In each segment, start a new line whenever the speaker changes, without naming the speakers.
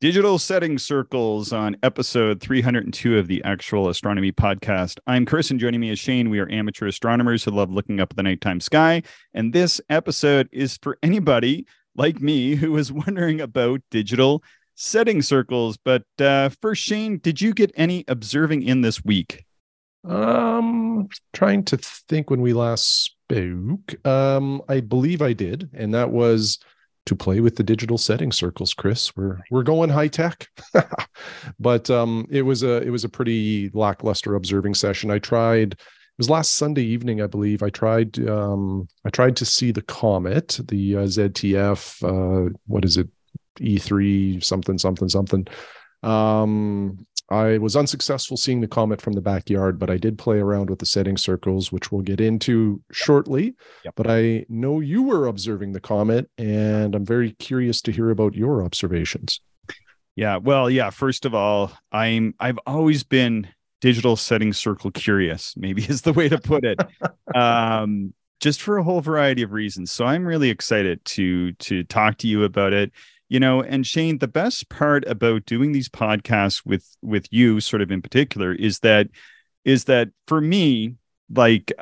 Digital setting circles on episode 302 of the Actual Astronomy Podcast. I'm Chris, and joining me is Shane. We are amateur astronomers who love looking up at the nighttime sky. And this episode is for anybody like me who is wondering about digital setting circles. But uh, first, Shane, did you get any observing in this week?
Um, trying to think when we last spoke. Um, I believe I did, and that was to play with the digital setting circles chris. We're we're going high tech. But um it was a it was a pretty lackluster observing session. I tried it was last sunday evening i believe. I tried um i tried to see the comet the uh, ztf uh what is it? E3 something something something. Um I was unsuccessful seeing the comet from the backyard, but I did play around with the setting circles, which we'll get into shortly. Yep. But I know you were observing the comet, and I'm very curious to hear about your observations.
Yeah, well, yeah. First of all, I'm I've always been digital setting circle curious. Maybe is the way to put it. um, just for a whole variety of reasons. So I'm really excited to to talk to you about it you know and shane the best part about doing these podcasts with with you sort of in particular is that is that for me like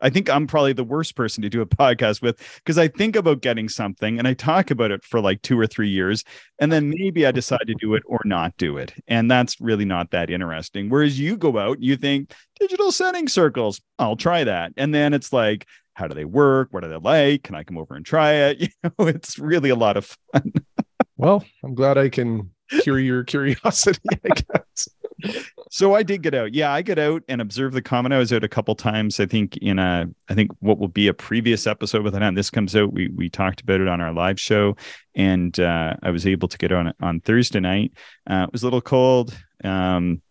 I think I'm probably the worst person to do a podcast with because I think about getting something and I talk about it for like two or three years. And then maybe I decide to do it or not do it. And that's really not that interesting. Whereas you go out, you think digital setting circles, I'll try that. And then it's like, how do they work? What are they like? Can I come over and try it? You know, it's really a lot of fun.
well, I'm glad I can cure your curiosity, I guess.
so I did get out. Yeah, I get out and observe the comet. I was out a couple times. I think in a, I think what will be a previous episode with it. This comes out. We we talked about it on our live show, and uh, I was able to get on it on Thursday night. Uh, it was a little cold, um,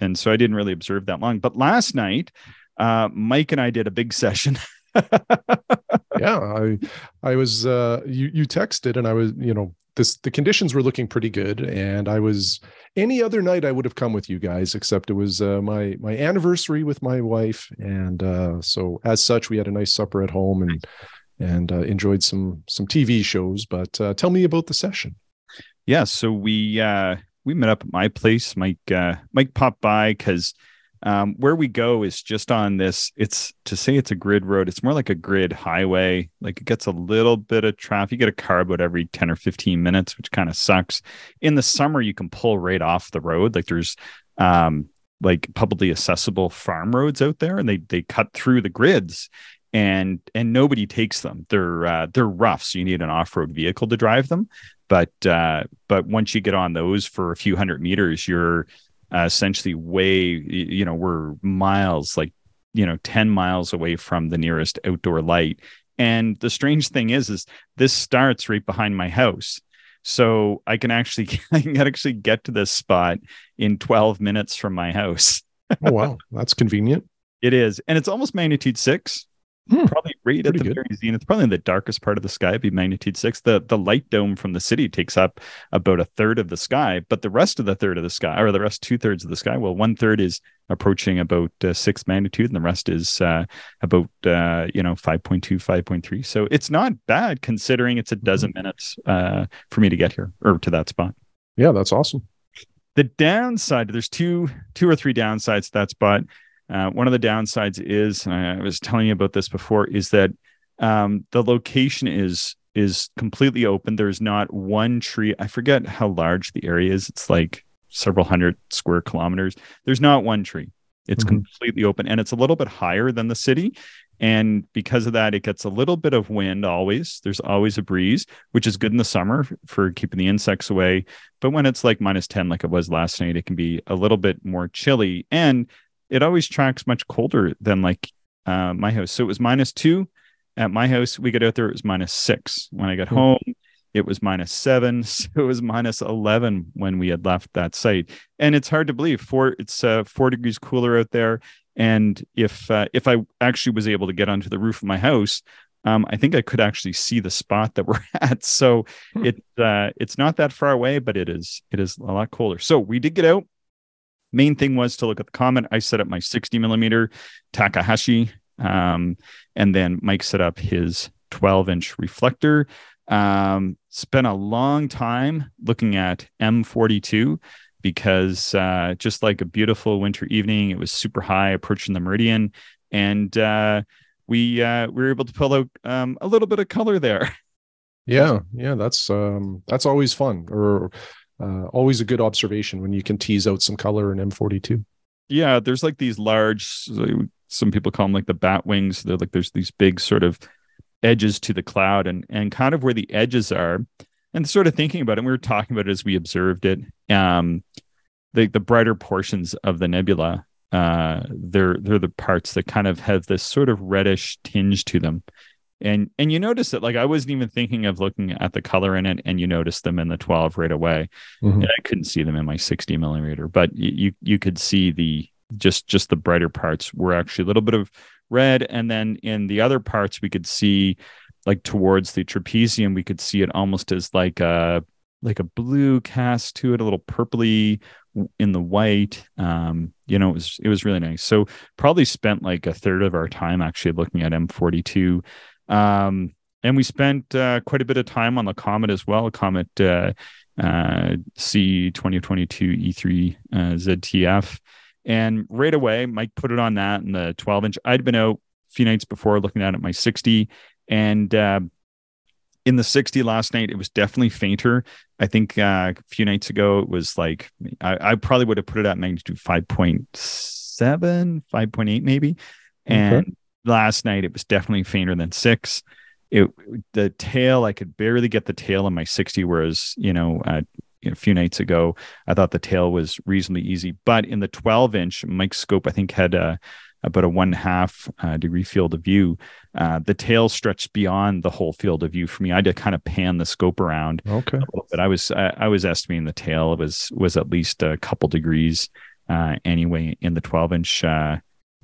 and so I didn't really observe that long. But last night, uh, Mike and I did a big session.
yeah, I I was uh you you texted and I was, you know, this the conditions were looking pretty good and I was any other night I would have come with you guys except it was uh, my my anniversary with my wife and uh so as such we had a nice supper at home and and uh, enjoyed some some TV shows, but uh tell me about the session.
Yeah, so we uh we met up at my place. Mike uh Mike popped by cuz um, where we go is just on this. It's to say it's a grid road. It's more like a grid highway. Like it gets a little bit of traffic. You get a car about every 10 or 15 minutes, which kind of sucks. In the summer, you can pull right off the road. Like there's um, like publicly accessible farm roads out there and they they cut through the grids and and nobody takes them. They're uh, they're rough, so you need an off-road vehicle to drive them. But uh, but once you get on those for a few hundred meters, you're uh, essentially way you know we're miles like you know 10 miles away from the nearest outdoor light. And the strange thing is is this starts right behind my house. So i can actually i can actually get to this spot in 12 minutes from my house.
Oh wow. That's convenient.
It is. And it's almost magnitude 6 Hmm, probably right at the good. very zenith, probably in the darkest part of the sky, be magnitude six. The the light dome from the city takes up about a third of the sky, but the rest of the third of the sky, or the rest two thirds of the sky, well, one third is approaching about uh, six magnitude, and the rest is uh, about uh, you know 5.2, 5.3. So it's not bad considering it's a dozen mm-hmm. minutes uh, for me to get here or to that spot.
Yeah, that's awesome.
The downside, there's two two or three downsides to that spot. Uh, one of the downsides is, and I was telling you about this before, is that um, the location is is completely open. There's not one tree. I forget how large the area is. It's like several hundred square kilometers. There's not one tree. It's mm-hmm. completely open, and it's a little bit higher than the city. And because of that, it gets a little bit of wind always. There's always a breeze, which is good in the summer for keeping the insects away. But when it's like minus 10, like it was last night, it can be a little bit more chilly. And it always tracks much colder than like uh, my house. So it was minus two at my house. We got out there, it was minus six. When I got mm-hmm. home, it was minus seven. So it was minus 11 when we had left that site. And it's hard to believe four, it's uh, four degrees cooler out there. And if, uh, if I actually was able to get onto the roof of my house, um, I think I could actually see the spot that we're at. So hmm. it uh, it's not that far away, but it is it is a lot colder. So we did get out. Main thing was to look at the comet. I set up my 60 millimeter Takahashi, um, and then Mike set up his 12 inch reflector. Um, spent a long time looking at M42 because uh, just like a beautiful winter evening, it was super high approaching the meridian, and uh, we uh, we were able to pull out um, a little bit of color there.
Yeah, yeah, that's um, that's always fun, or uh, always a good observation when you can tease out some color in M42.
Yeah, there's like these large, some people call them like the bat wings. They're like there's these big sort of edges to the cloud, and and kind of where the edges are, and sort of thinking about it. We were talking about it as we observed it. Um, the the brighter portions of the nebula, uh, they're they're the parts that kind of have this sort of reddish tinge to them and and you notice it like i wasn't even thinking of looking at the color in it and you notice them in the 12 right away. Mm-hmm. i couldn't see them in my 60 millimeter but you you could see the just just the brighter parts were actually a little bit of red. And then in the other parts we could see like towards the trapezium we could see it almost as like a like a blue cast to it a little purpley in the white. Um you know it was it was really nice. So probably spent like a third of our time actually looking at m42 um, and we spent uh, quite a bit of time on the Comet as well, Comet uh, uh, C 2022 E3 uh, ZTF. And right away, Mike put it on that in the 12 inch. I'd been out a few nights before looking at it, my 60. And uh, in the 60 last night, it was definitely fainter. I think uh, a few nights ago, it was like, I, I probably would have put it at magnitude 5.7, 5.8 maybe. And okay last night it was definitely fainter than six. It the tail i could barely get the tail in my 60 whereas you know uh, a few nights ago i thought the tail was reasonably easy. But in the 12 inch mike's scope i think had a, about a one half uh, degree field of view. Uh, the tail stretched beyond the whole field of view for me. I had to kind of pan the scope around
okay.
but i was I, I was estimating the tail was was at least a couple degrees uh, anyway in the 12 inch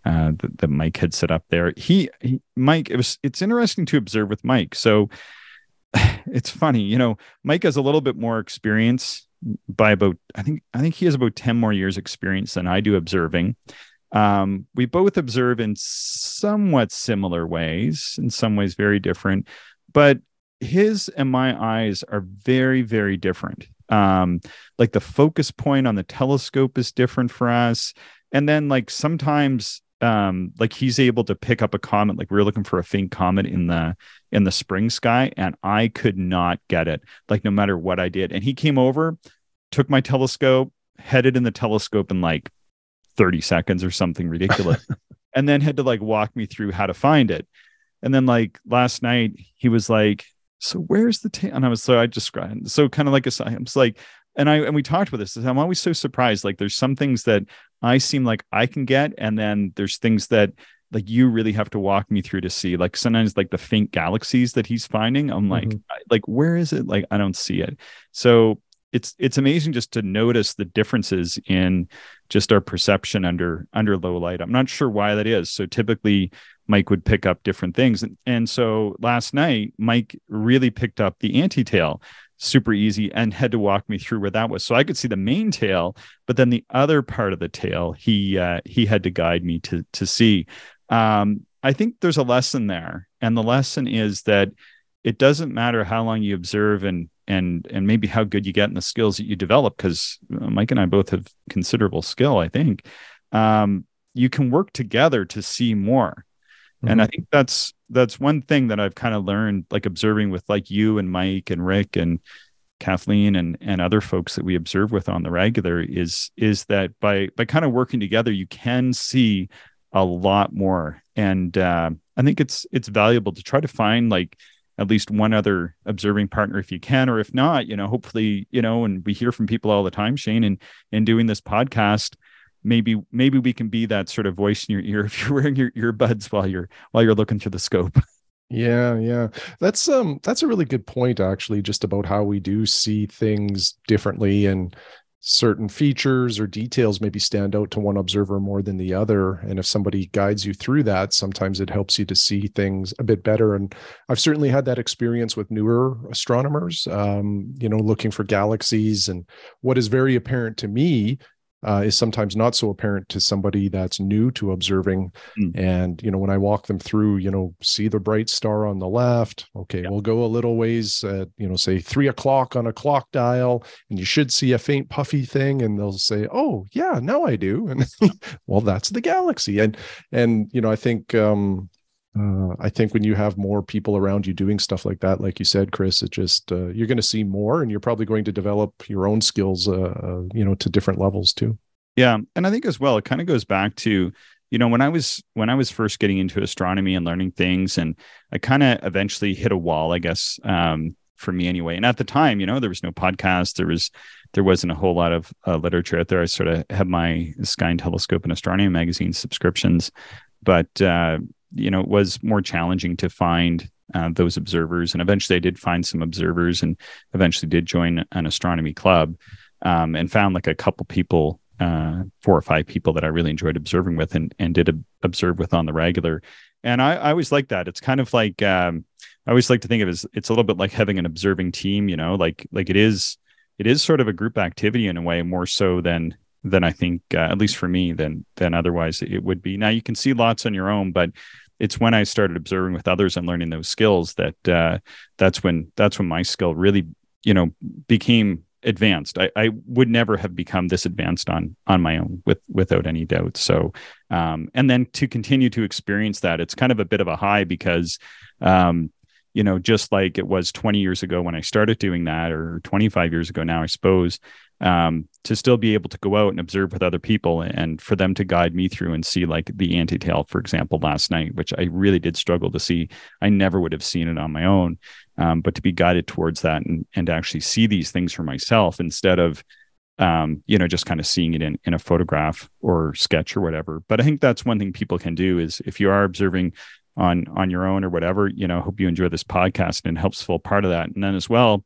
uh, that, that, Mike had set up there. He, he, Mike, it was it's interesting to observe with Mike. So it's funny, you know, Mike has a little bit more experience by about I think I think he has about 10 more years experience than I do observing. Um, we both observe in somewhat similar ways, in some ways very different, but his and my eyes are very, very different. Um, like the focus point on the telescope is different for us. And then like sometimes um like he's able to pick up a comet like we were looking for a faint comet in the in the spring sky and i could not get it like no matter what i did. And he came over took my telescope headed in the telescope in like 30 seconds or something ridiculous and then had to like walk me through how to find it. And then like last night he was like so where's the tail and i was so i described so kind of like a i was like and I and we talked about this. I'm always so surprised. Like there's some things that I seem like I can get, and then there's things that like you really have to walk me through to see. Like sometimes like the faint galaxies that he's finding, I'm like, mm-hmm. like where is it? Like I don't see it. So it's it's amazing just to notice the differences in just our perception under under low light. I'm not sure why that is. So typically Mike would pick up different things. And, and so last night, Mike really picked up the anti-tail super easy and had to walk me through where that was. So i could see the main tail but then the other part of the tail he uh, he had to guide me to to see. Um, i think there's a lesson there. And the lesson is that it doesn't matter how long you observe and and and maybe how good you get in the skills that you develop because uh, mike and i both have considerable skill i think. Um, you can work together to see more mm-hmm. and i think that's that's one thing that I've kind of learned, like observing with like you and Mike and Rick and Kathleen and and other folks that we observe with on the regular is is that by by kind of working together, you can see a lot more. And uh, I think it's it's valuable to try to find like at least one other observing partner if you can, or if not, you know, hopefully, you know, and we hear from people all the time, Shane, and in doing this podcast, maybe maybe we can be that sort of voice in your ear if you're wearing your earbuds while you're while you're looking through the scope.
Yeah yeah. That's um that's a really good point actually just about how we do see things differently and certain features or details maybe stand out to one observer more than the other and if somebody guides you through that sometimes it helps you to see things a bit better and i've certainly had that experience with newer astronomers um, you know looking for galaxies and what is very apparent to me uh, is sometimes not so apparent to somebody that's new to observing.
Mm.
And you know, when I walk them through, you know, see the bright star on the left. Okay,
Yeah.
we'll go a little ways at you know, say three o'clock on a clock dial, and you should see a faint puffy thing, and they'll say, "Oh, yeah, now I do." And well, that's the galaxy. And and you know, I think um, uh, I think when you have more people around you doing stuff like that, like you said, Chris, it just uh, you're going to see more, and you're probably going to develop your own skills, uh, uh, you know, to different levels too.
Yeah, and I think as well, it kind of goes back to you know when I was when I was first getting into astronomy and learning things, and I kind of eventually hit a wall, I guess, um, for me anyway. And at the time, you know, there was no podcast, there was there wasn't a whole lot of uh, literature out there. I sort of had my Sky and Telescope and Astronomy magazine subscriptions, but uh, you know, it was more challenging to find uh, those observers. And eventually, I did find some observers, and eventually did join an astronomy club, um, and found like a couple people uh, four or five people that I really enjoyed observing with and, and did ob- observe with on the regular. And I, I always like that. It's kind of like um, I always like to think of it as it's a little bit like having an observing team, you know, like like it is it is sort of a group activity in a way more so than than I think uh, at least for me than than otherwise it would be. Now you can see lots on your own, but it's when I started observing with others and learning those skills that uh, that's when that's when my skill really you know became advanced. I, I would never have become this advanced on on my own with without any doubt. So um, and then to continue to experience that, it's kind of a bit of a high because um, you know, just like it was 20 years ago when I started doing that, or 25 years ago now, I suppose, um, to still be able to go out and observe with other people and for them to guide me through and see like the anti-tail, for example, last night, which I really did struggle to see. I never would have seen it on my own. Um, but to be guided towards that and, and actually see these things for myself instead of um, you know, just kind of seeing it in, in a photograph or sketch or whatever. But I think that's one thing people can do is if you are observing on on your own or whatever, you know, hope you enjoy this podcast and helps fill part of that. And then as well,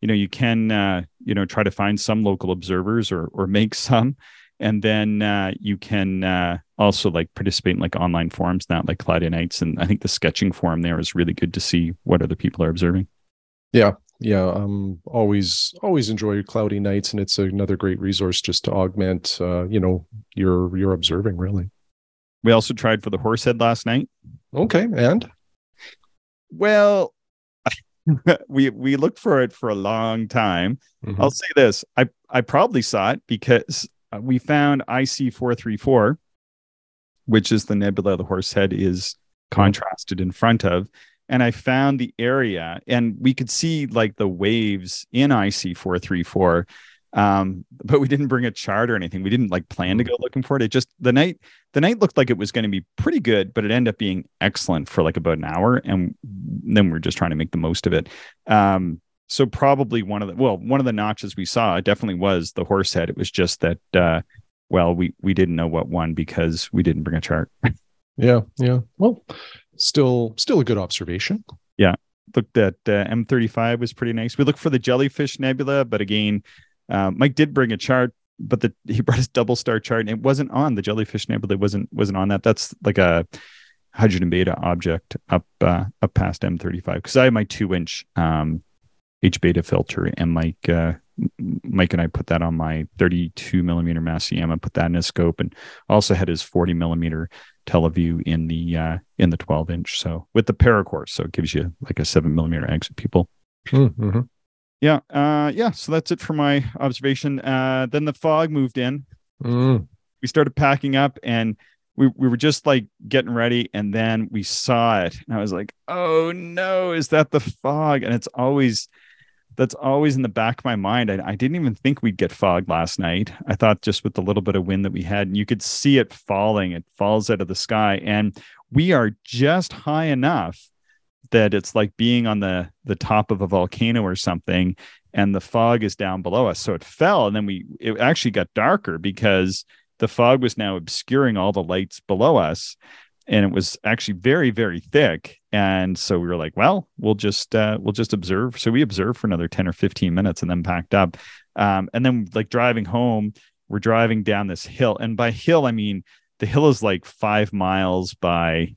you know, you can uh, you know, try to find some local observers or or make some. And then uh, you can uh, also like participate in like online forums now, like Cloudy Nights. And I think the sketching forum there is really good to see what other people are observing.
Yeah, yeah. Um, always, always enjoy cloudy nights, and it's another great resource just to augment, uh, you know, your your observing. Really.
We also tried for the horsehead last night.
Okay, and
Well, we we looked for it for a long time.
Mhm.
I'll say this: I I probably saw it because uh, we found IC four three four, which is the nebula the Horsehead is contrasted in front of, and I found the area, and we could see like the waves in IC four three four. Um, but we didn't bring a chart or anything. We didn't like plan to go looking for it. It just the night the night looked like it was going to be pretty good, but it ended up being excellent for like about an hour, and then we are just trying to make the most of it. Um, so probably one of the well, one of the notches we saw it definitely was the horse head. It was just that uh, well, we we didn't know what one because we didn't bring a chart.
yeah, yeah. Well, still, still a good observation.
Yeah, looked at uh, M35 was pretty nice. We looked for the jellyfish nebula, but again, uh, Mike did bring a chart, but the he brought his double star chart and it wasn't on the jellyfish nebula. It wasn't wasn't on that. That's like a hydrogen beta object up uh, up past M35 because I have my two inch um, H beta filter and Mike uh, Mike and I put that on my 32 millimeter Masuyama. I put that in his scope and also had his 40 millimeter TeleVue in the uh, in the 12 inch. So with the Paracorr, so it gives you like a seven millimeter exit pupil.
Mm-hmm.
Yeah, uh, yeah. So that's it for my observation. Uh, then the fog moved in.
Mm.
We started packing up, and we we were just like getting ready, and then we saw it, and I was like, "Oh no, is that the fog?" And it's always that's always in the back of my mind. I, I didn't even think we'd get fog last night. I thought just with the little bit of wind that we had, and you could see it falling. It falls out of the sky, and we are just high enough that it's like being on the the top of a volcano or something and the fog is down below us. So it fell and then we it actually got darker because the fog was now obscuring all the lights below us and it was actually very very thick. And so we were like well we'll just uh, we'll just observe. So we observed for another 10 or 15 minutes and then packed up. Um, and then like driving home we're driving down this hill. And by hill i mean the hill is like five miles by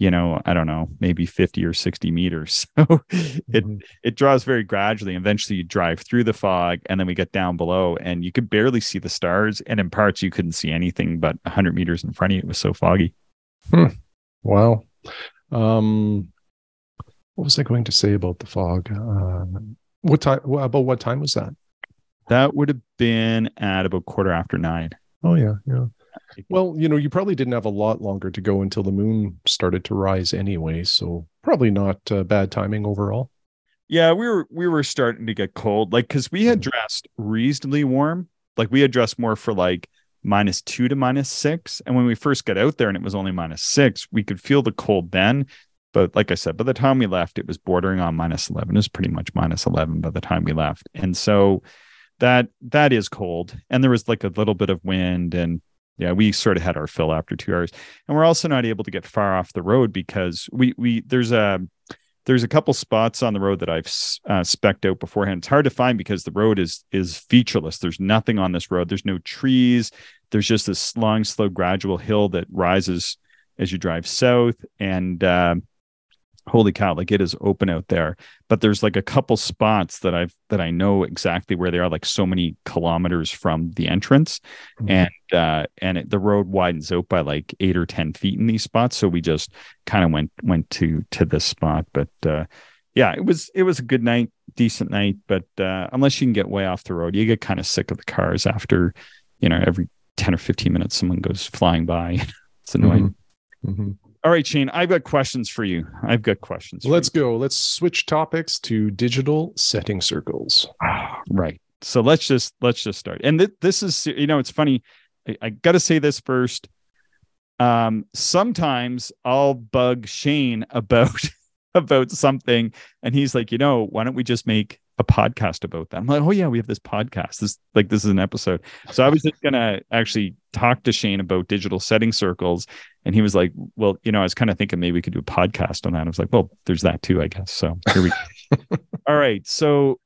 you know, I don't know, maybe 50 or 60 meters. So it
Mhm.
it draws very gradually. Eventually you drive through the fog and then we get down below and you could barely see the stars. And in parts you couldn't see anything but 100 meters in front of you. It was so foggy.
Wow. Um, what was I going to say about the fog? Uh, what time? About what time was that?
That would have been at about quarter after nine.
Oh yeah, yeah. Well, you know, you probably didn't have a lot longer to go until the moon started to rise anyway, so probably not uh, bad timing overall.
Yeah, we were we were starting to get cold, like because we had dressed reasonably warm. Like we had dressed more for like minus two to minus six, and when we first got out there and it was only minus six, we could feel the cold then. But like I said, by the time we left, it was bordering on minus eleven. It was pretty much minus eleven by the time we left, and so that that is cold. And there was like a little bit of wind, and yeah, we sort of had our fill after two hours. And we're also not able to get far off the road because we we there's a there's a couple spots on the road that I've uh, specked out beforehand. It's hard to find because the road is is featureless. There's nothing on this road. There's no trees. There's just this long, slow, gradual hill that rises as you drive south. And uh, holy cow, like it is open out there. But there's like a couple spots that I've that I know exactly where they are, like so many kilometers from the entrance,
Mhm.
and uh, and it, the road widens out by like eight or ten feet in these spots. So we just kind of went went to to this spot, but uh, yeah, it was it was a good night, decent night. But uh, unless you can get way off the road, you get kind of sick of the cars after you know every ten or fifteen minutes someone goes flying by. it's annoying.
Mhm.
All right, Shane, I've got questions for you. I've got questions.
Let's go. Let's switch topics to digital setting circles.
right. So let's just let's just start. And th- this is you know it's funny. I, I got to say this first. Um, sometimes I'll bug Shane about about something, and he's like, you know, why don't we just make a podcast about that? I'm like, oh yeah, we have this podcast. This like this is an episode. So I was just gonna actually talk to Shane about digital setting circles, and he was like, well, you know, I was kind of thinking maybe we could do a podcast on that. I was like, well, there's that too, I guess. So here we. go. All right, so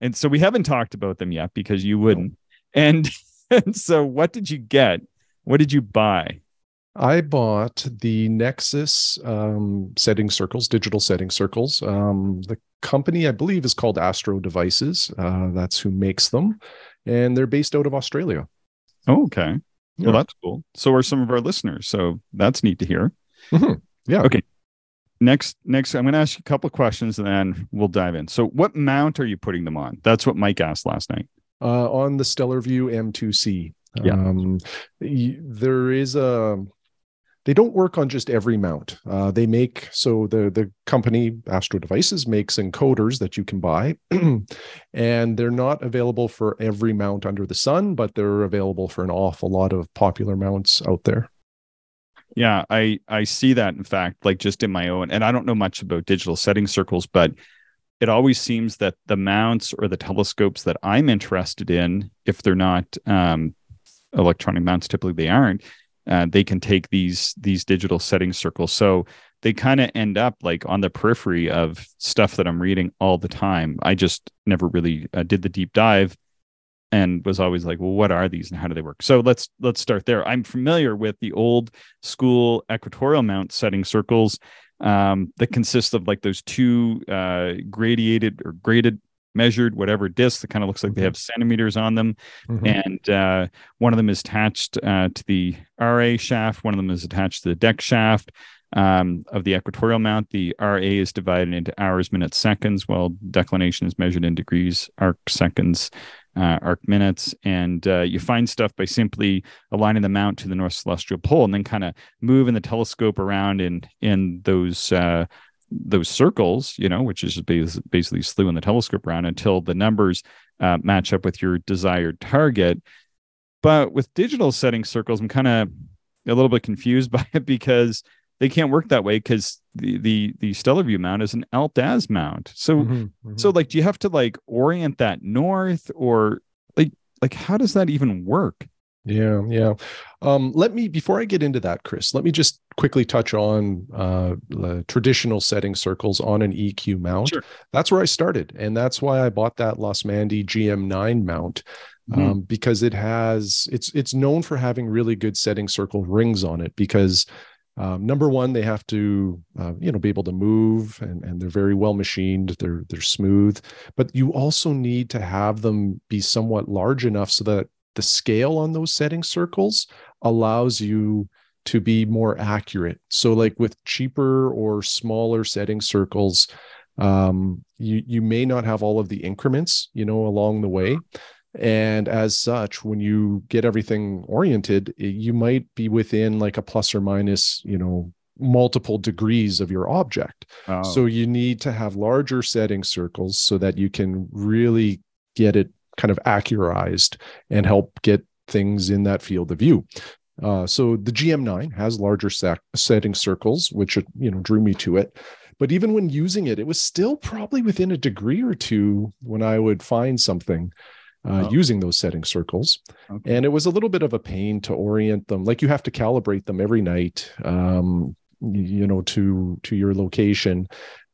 and so we haven't talked about them yet because you wouldn't. And, and so what did you get? What did you buy?
I bought the Nexus um, setting circles, digital setting circles. Um, the company, I believe, is called Astro Devices. Uh, that's who makes them. And they're based out of Australia.
Oh, okay.
Yeah.
Well, that's cool. So are some of our listeners. So that's neat to hear.
Mhm. Yeah.
Okay. Next, next, I'm going to ask you a couple of questions and then we'll dive in. So, what mount are you putting them on? That's what Mike asked last night.
uh, on the Stellarvue M2C.
Yeah.
Um, there is a. They don't work on just every mount. Uh, they make so the the company Astro Devices makes encoders that you can buy, and they're not available for every mount under the sun, but they're available for an awful lot of popular mounts out there.
Yeah, I I see that in fact, like just in my own, and I don't know much about digital setting circles, but it always seems that the mounts or the telescopes that I'm interested in, if they're not um, electronic mounts, typically they aren't. Uh, they can take these these digital setting circles, so they kind of end up like on the periphery of stuff that I'm reading all the time. I just never really uh, did the deep dive and was always like well what are these and how do they work? So let's let's start there. I'm familiar with the old school equatorial mount setting circles um, that consist of like those two uh, gradiated or graded measured whatever discs that kind of looks like they have centimeters on them
Mhm.
and uh, one of them is attached uh, to the RA shaft. One of them is attached to the dec shaft um, of the equatorial mount. The RA is divided into hours, minutes, seconds, while declination is measured in degrees, arc seconds, uh, arc minutes. And uh, you find stuff by simply aligning the mount to the north celestial pole and then kind of moving the telescope around in in those. Those circles, you know, which is bas- basically slewing the telescope around until the numbers uh, match up with your desired target. But with digital setting circles, I'm kind of a little bit confused by it because they can't work that way because the the the Stellarvue mount is an alt-az mount. So
Mhm. Mhm.
so like do you have to like orient that north or like like how does that even work?
Yeah, yeah. Um, let me before I get into that, Chris. Let me just quickly touch on uh, the traditional setting circles on an EQ mount.
Sure.
That's where I started, and that's why I bought that Losmandy GM9 mount
Mhm.
um, because it has it's it's known for having really good setting circle rings on it because Um, number one, they have to, uh, you know, be able to move, and, and they're very well machined. They're they're smooth, but you also need to have them be somewhat large enough so that the scale on those setting circles allows you to be more accurate. So, like with cheaper or smaller setting circles, um, you you may not have all of the increments, you know, along the way. And as such, when you get everything oriented, you might be within like a plus or minus, you know, multiple degrees of your object. Oh. So you need to have larger setting circles so that you can really get it kind of accurized and help get things in that field of view. Uh, so the GM9 has larger sec- setting circles, which you know drew me to it. But even when using it, it was still probably within a degree or two when I would find something uh, oh. using those setting circles. Okay. And it was a little bit of a pain to orient them. Like you have to calibrate them every night, um, you know, to to your location.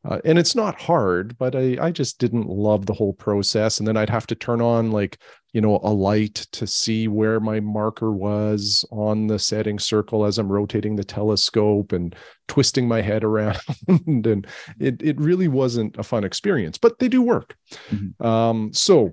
Uh, and it's not hard, but I, I just didn't love the whole process. And then I'd have to turn on like, you know, a light to see where my marker was on the setting circle as I'm rotating the telescope and twisting my head around. and it, it really wasn't a fun experience, but they do work. Mm-hmm. Um, so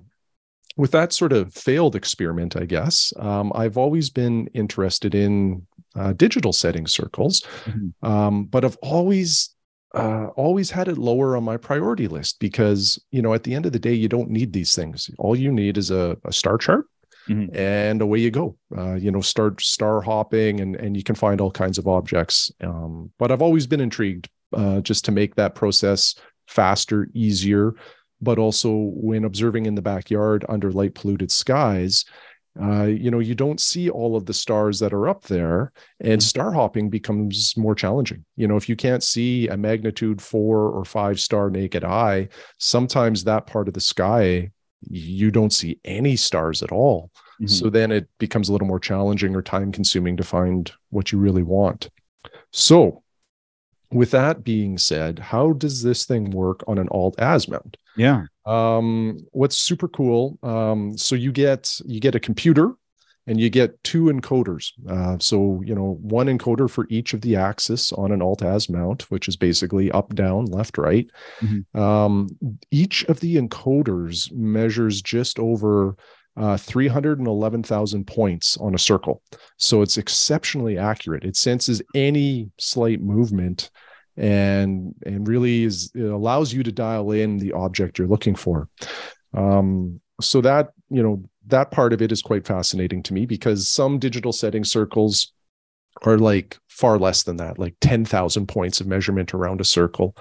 with that sort of failed experiment, I guess, um, I've always been interested in uh, digital setting circles, mm-hmm. um, but I've always uh, always had it lower on my priority list because you know at the end of the day you don't need these things. All you need is a, a star chart. Mm-hmm. And away you go. Uh, you know, start star hopping, and and you can find all kinds of objects. Um, but I've always been intrigued uh, just to make that process faster, easier, but also when observing in the backyard under light polluted skies, uh, you know, you don't see all of the stars that are up there, and mm-hmm. star hopping becomes more challenging. You know, if you can't see a magnitude four or five star naked eye, sometimes that part of the sky you don't see any stars at all. Mm-hmm. So then it becomes a little more challenging or time consuming to find what you really want. So, with that being said, how does this thing work on an alt-az mount?
Yeah.
Um, what's super cool? Um, so you get you get a computer and you get two encoders. Uh, so you know one encoder for each of the axis on an alt-az mount, which is basically up, down, left, right. Mm-hmm. Um, each of the encoders measures just over uh, 311,000 points on a circle. So it's exceptionally accurate. It senses any slight movement and and really is it allows you to dial in the object you're looking for um, so that you know that part of it is quite fascinating to me because some digital setting circles are like far less than that like 10,000 points of measurement around a circle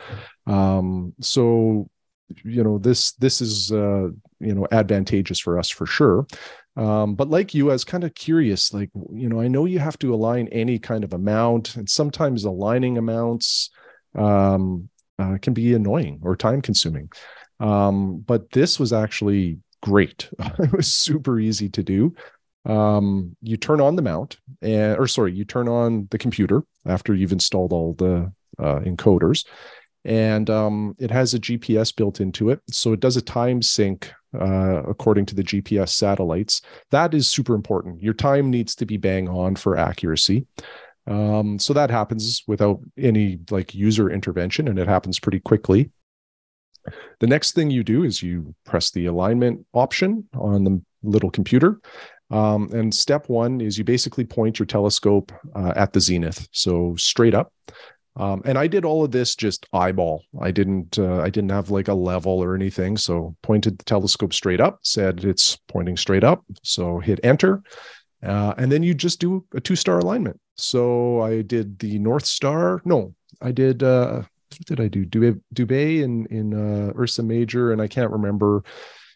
um, so you know this this is uh, you know advantageous for us for sure um, but like you, I was kind of curious. Like, you know, I know you have to align any kind of amount, and sometimes aligning amounts um, uh, can be annoying or time consuming. Um, but this was actually great. it was super easy to do. Um, you turn on the mount, and, or sorry, you turn on the computer after you've installed all the uh, encoders, and um, it has a GPS built into it. So it does a time sync uh, according to the GPS satellites. That is super important. Your time needs to be bang on for accuracy. Um, so that happens without any like user intervention and it happens pretty quickly. The next thing you do is you press the alignment option on the little computer. Um, and step one is you basically point your telescope uh, at the zenith, so straight up. Um, and I did all of this just eyeball. I didn't uh, I didn't have like a level or anything. So pointed the telescope straight up, said it's pointing straight up. So hit enter. Uh, and then you just do a two star alignment. So I did the North Star. No, I did. Uh, what did I do? Dubhe in in uh, Ursa Major, and I can't remember.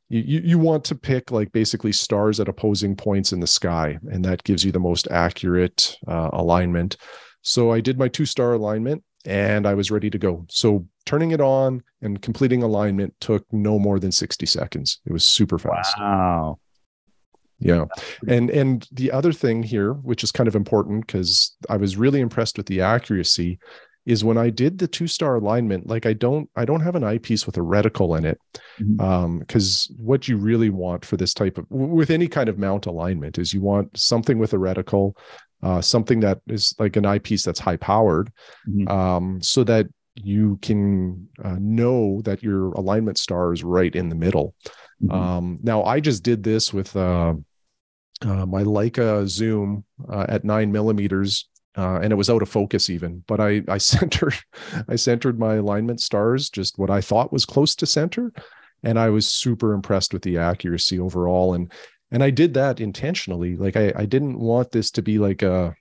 You, you you want to pick like basically stars at opposing points in the sky, and that gives you the most accurate uh, alignment. So I did my two star alignment, and I was ready to go. So turning it on and completing alignment took no more than sixty seconds. It was super fast.
Wow
yeah and and the other thing here which is kind of important because i was really impressed with the accuracy is when i did the two star alignment like i don't i don't have an eyepiece with a reticle in it mm-hmm. um because what you really want for this type of with any kind of mount alignment is you want something with a reticle uh, something that is like an eyepiece that's high powered,
Mhm.
um, so that you can uh, know that your alignment star is right in the middle.
Mhm.
Um, now, I just did this with uh, uh, my Leica zoom uh, at nine millimeters, uh, and it was out of focus even. But I I centered I centered my alignment stars just what I thought was close to center, and I was super impressed with the accuracy overall. And and I did that intentionally. Like I I didn't want this to be like a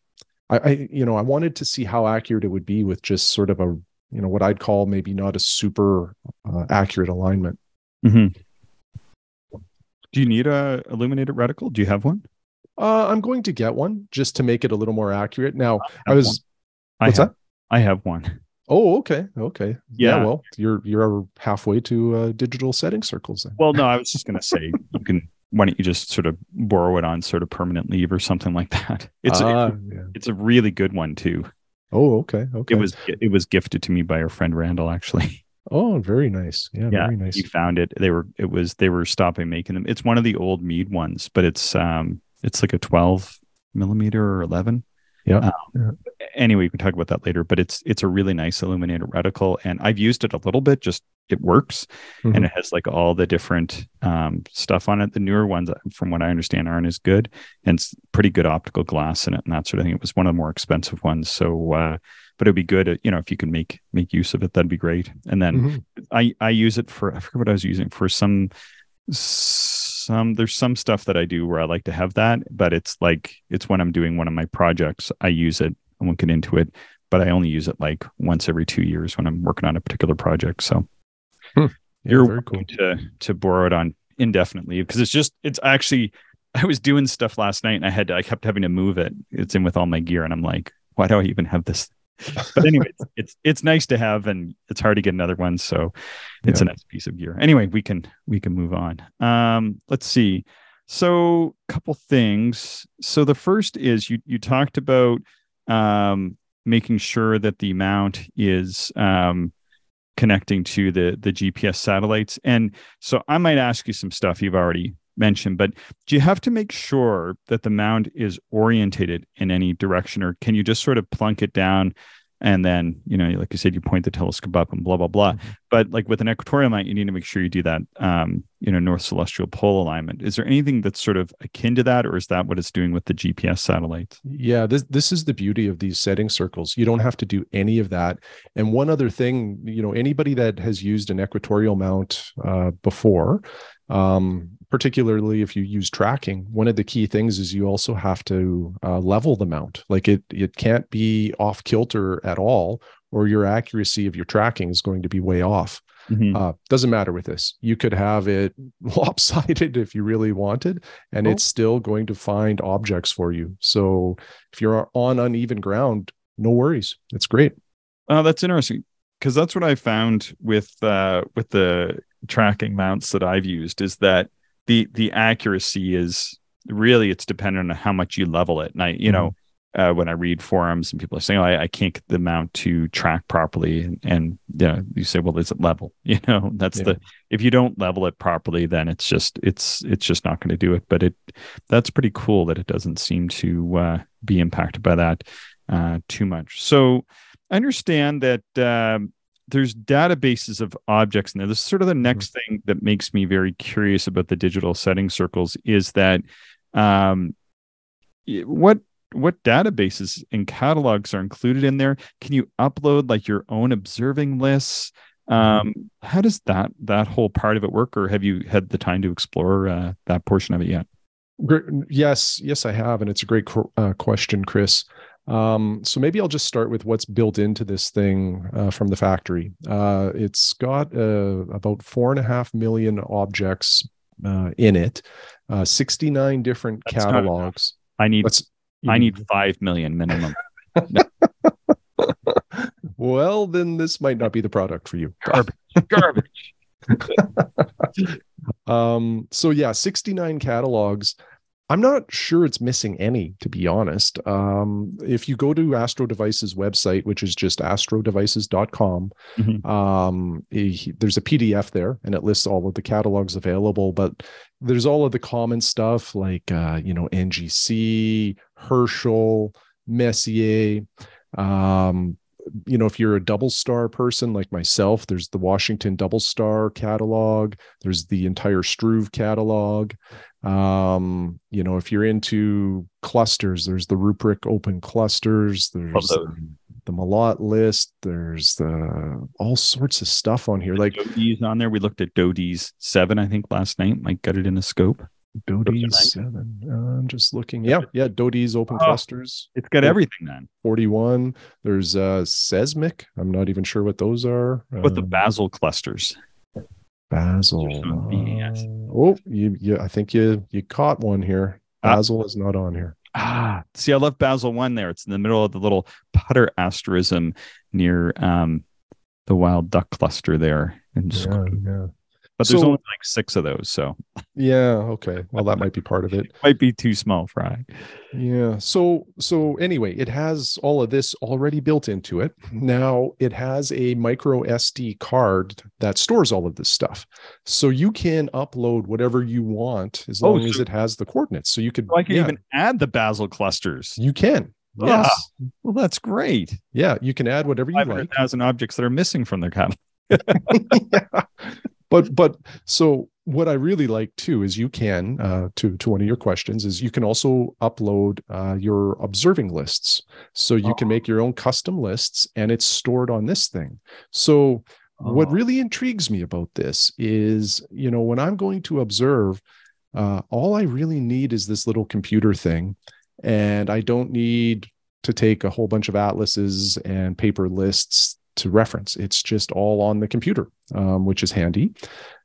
I, I you know I wanted to see how accurate it would be with just sort of a you know what I'd call maybe not a super uh, accurate alignment.
Mhm. Do you need a illuminated reticle? Do you have one?
Uh, I'm going to get one just to make it a little more accurate. Now, I
have
was.
one. I
What's
have,
that?
I have one.
Oh, okay, okay.
Yeah.
well, you're you're halfway to uh, digital setting circles then.
Well, no, I was just gonna say you can. Why don't you just sort of borrow it on sort of permanent leave or something like that? It's
Ah,
it's,
yeah.
it's a really good one too.
Oh, okay, okay.
It was it was gifted to me by our friend Randall actually.
Oh, very nice. Yeah,
yeah,
very nice.
he found it. They were it was they were stopping making them. It's one of the old Meade ones, but it's um it's like a twelve millimeter or eleven.
Yeah,
Um,
yeah.
Anyway, we can talk about that later. But it's it's a really nice illuminated reticle, and I've used it a little bit. Just it works,
Mhm.
and it has like all the different um, stuff on it. The newer ones, from what I understand, aren't as good, and it's pretty good optical glass in it and that sort of thing. It was one of the more expensive ones, so. uh but it'd be good, you know, if you can make make use of it, that'd be great. And then
Mhm.
I I use it for I forget what I was using for some some there's some stuff that I do where I like to have that, but it's like it's when I'm doing one of my projects, I use it. I won't get into it, but I only use it like once every two years when I'm working on a particular project. So
Yeah,
you're
cool.
to to borrow it on indefinitely because it's just it's actually I was doing stuff last night and I had to, I kept having to move it. It's in with all my gear and I'm like, why do I even have this? But anyway, it's, it's it's nice to have and it's hard to get another one, so it's
Yeah.
a nice piece of gear. Anyway, we can we can move on. Um, let's see. So, a couple things. So the first is you you talked about um, making sure that the mount is um, connecting to the the GPS satellites. And so I might ask you some stuff you've already mentioned, but do you have to make sure that the mound is orientated in any direction, or can you just sort of plunk it down? And then, you know, like you said, you point the telescope up and blah blah blah.
Mhm.
But like with an equatorial mount, you need to make sure you do that, um, you know, north celestial pole alignment. Is there anything that's sort of akin to that, or is that what it's doing with the GPS satellites?
Yeah, this this is the beauty of these setting circles. You don't have to do any of that. And one other thing, you know, anybody that has used an equatorial mount uh, before, um, particularly if you use tracking, one of the key things is you also have to uh, level the mount. Like it it can't be off kilter at all, or your accuracy of your tracking is going to be way off.
Mhm.
Uh, doesn't matter with this. You could have it lopsided if you really wanted, and
Oh.
it's still going to find objects for you. So if you're on uneven ground, no worries. It's great.
Oh, that's interesting because that's what I found with uh, with the tracking mounts that I've used is that the the accuracy is really it's dependent on how much you level it. And I, you know, uh, when I read forums and people are saying, "Oh, I, I can't get the mount to track properly," and, and you know, you say, "Well, is it level?" You know, that's
Yeah.
the if you don't level it properly, then it's just it's it's just not going to do it. But it that's pretty cool that it doesn't seem to uh, be impacted by that uh, too much. So I understand that um, there's databases of objects in there. This is sort of the next thing that makes me very curious about the digital setting circles is that um, what what databases and catalogs are included in there? Can you upload like your own observing lists? Um, how does that that whole part of it work, or have you had the time to explore uh, that portion of it yet?
Yes, yes, I have, and it's a great uh, question, Chris. Um, so maybe I'll just start with what's built into this thing uh, from the factory. Uh, it's got uh, about four and a half million objects uh, in it, uh, 69 different
That's
catalogs.
I need
Let's.
I need five million minimum.
Well, then this might not be the product for you.
Garbage, garbage.
Um, so yeah, 69 catalogs. I'm not sure it's missing any, to be honest. Um, if you go to Astro Devices website, which is just astrodevices.com,
Mhm.
um, eh, there's a PDF there and it lists all of the catalogs available, but there's all of the common stuff like, uh, you know, NGC, Herschel, Messier. Um, you know, if you're a double star person like myself, there's the Washington double star catalog. There's the entire Struve catalog. Um, you know, if you're into clusters, there's the Ruprecht open clusters. There's the, the Melotte list. There's the all sorts of stuff on here. Like
Doty's on there. We looked at Doty's seven, I think, last night. Mike got it in the scope.
Doty's seven. Uh, I'm just looking. Yeah, yeah. Doty's open oh, clusters.
It's got everything then.
41. There's uh Seismic. I'm not even sure what those are.
What um, the Basil clusters.
Basil. Uh, oh, you, you I think you you caught one here. Basil Basel is not on here.
Ah, see, I love Basil one there. It's in the middle of the little putter asterism near um the wild duck cluster there. And
yeah, yeah.
But there's so, only like six of those. So
yeah, okay. Well, that might be part of it.
might be too small fry.
Yeah. So so anyway, it has all of this already built into it. Now it has a micro SD card that stores all of this stuff. So you can upload whatever you want as oh, long so, as it has the coordinates. So you could
so I can yeah. even add the Basil clusters.
You can. Yes.
Ah, well, that's great.
Yeah, you can add whatever you like.
Thousand objects that are missing from their catalog.
yeah but but so what I really like too is you can uh, to to one of your questions is you can also upload uh, your observing lists, so you can make your own custom lists, and it's stored on this thing. So what really intrigues me about this is you know when I'm going to observe, uh, all I really need is this little computer thing, and I don't need to take a whole bunch of atlases and paper lists to reference. It's just all on the computer, um, which is handy.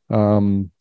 Um,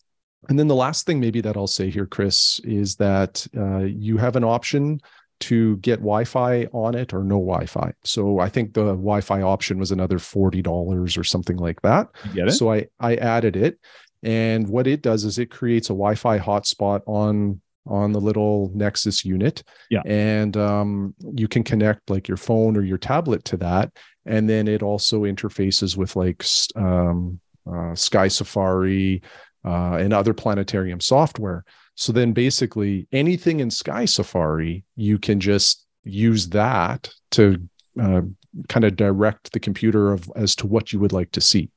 and then the last thing, maybe that I'll say here, Chris, is that uh, you have an option to get Wi-Fi on it or no Wi-Fi. So I think the Wi-Fi option was another forty dollars or something like that. Get it? So I I added it, and what it does is it creates a Wi-Fi hotspot on on the little Nexus unit.
Yeah.
And um, you can connect like your phone or your tablet to that. And then it also interfaces with like um, uh, Sky Safari uh, and other planetarium software. So then basically anything in Sky Safari, you can just use that to uh, kind of direct the computer of as to what you would like to see.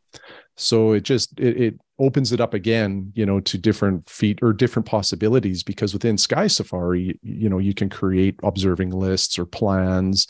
So it just it, it opens it up again, you know, to different feet or different possibilities because within Sky Safari, you know, you can create observing lists or plans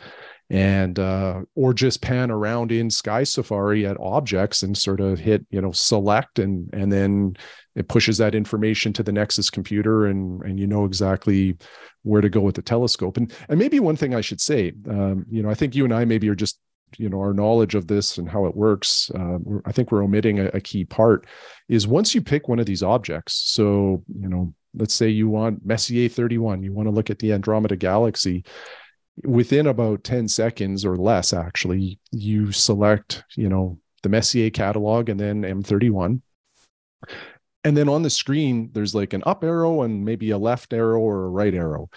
and uh, or just pan around in Sky Safari at objects and sort of hit you know select and and then it pushes that information to the Nexus computer and and you know exactly where to go with the telescope. And and maybe one thing I should say um, you know I think you and I maybe are just you know our knowledge of this and how it works uh, i think we're omitting a, a, key part is once you pick one of these objects so you know let's say you want messier 31 you want to look at the andromeda galaxy within about 10 seconds or less actually you select you know the messier catalog and then m31 and then on the screen there's like an up arrow and maybe a left arrow or a right arrow.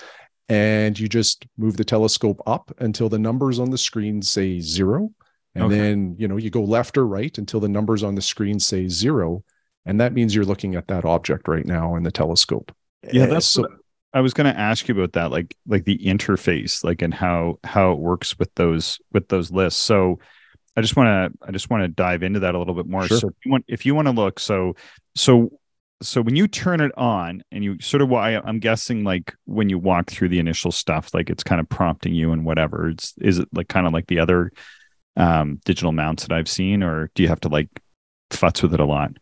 And you just move the telescope up until the numbers on the screen say zero. And okay. then you know you go left or right until the numbers on the screen say zero. And that means you're looking at that object right now in the telescope.
Yeah eh, that's so, what i was going to ask you about that like like the interface like and how how it works with those with those lists so i just want to i just want to dive into that a little bit more sure. so if you want if you want to look so so so when you turn it on and you sort of why I'm guessing like when you walk through the initial stuff, like it's kind of prompting you and whatever. It's is it like kind of like the other um digital mounts that I've seen, or do you have to like futz with it a lot?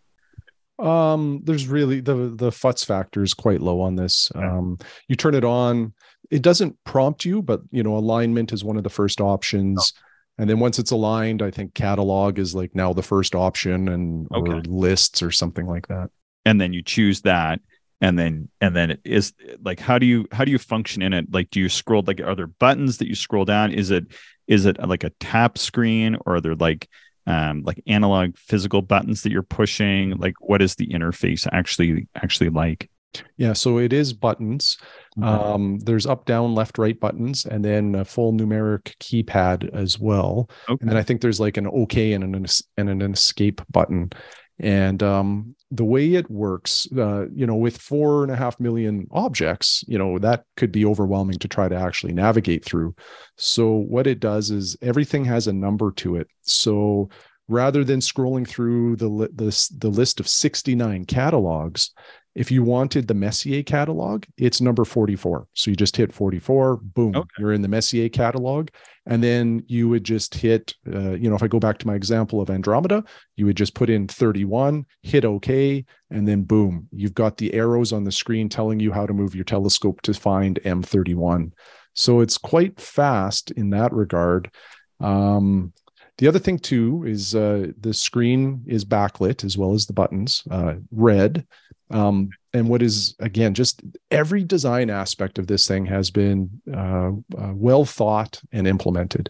Um, there's really the the futz factor is quite low on this. Um, you turn it on, it doesn't prompt you, but you know, alignment is one of the first options. Oh. And then once it's aligned, I think catalog is like now the first option and okay. or lists or something like that
and then you choose that and then and then it is like how do you how do you function in it like do you scroll like are there buttons that you scroll down is it is it like a tap screen or are there like um like analog physical buttons that you're pushing like what is the interface actually actually like?
Yeah so it is buttons. Mm-hmm. um there's up down left right buttons and then a full numeric keypad as well. Okay. and then i think there's like an okay and an and an escape button And um, the way it works, uh, you know, with four and a half million objects, you know, that could be overwhelming to try to actually navigate through. So what it does is everything has a number to it. So rather than scrolling through the the, the list of 69 catalogs, if you wanted the Messier catalog, it's number 44. So you just hit 44, boom, okay. you're in the Messier catalog. And then you would just hit, uh, you know, if I go back to my example of Andromeda, you would just put in 31, hit OK, and then boom, you've got the arrows on the screen telling you how to move your telescope to find M31. So it's quite fast in that regard. Um, the other thing too is uh, the screen is backlit as well as the buttons, uh, red. Um, and what is again just every design aspect of this thing has been uh, uh, well thought and implemented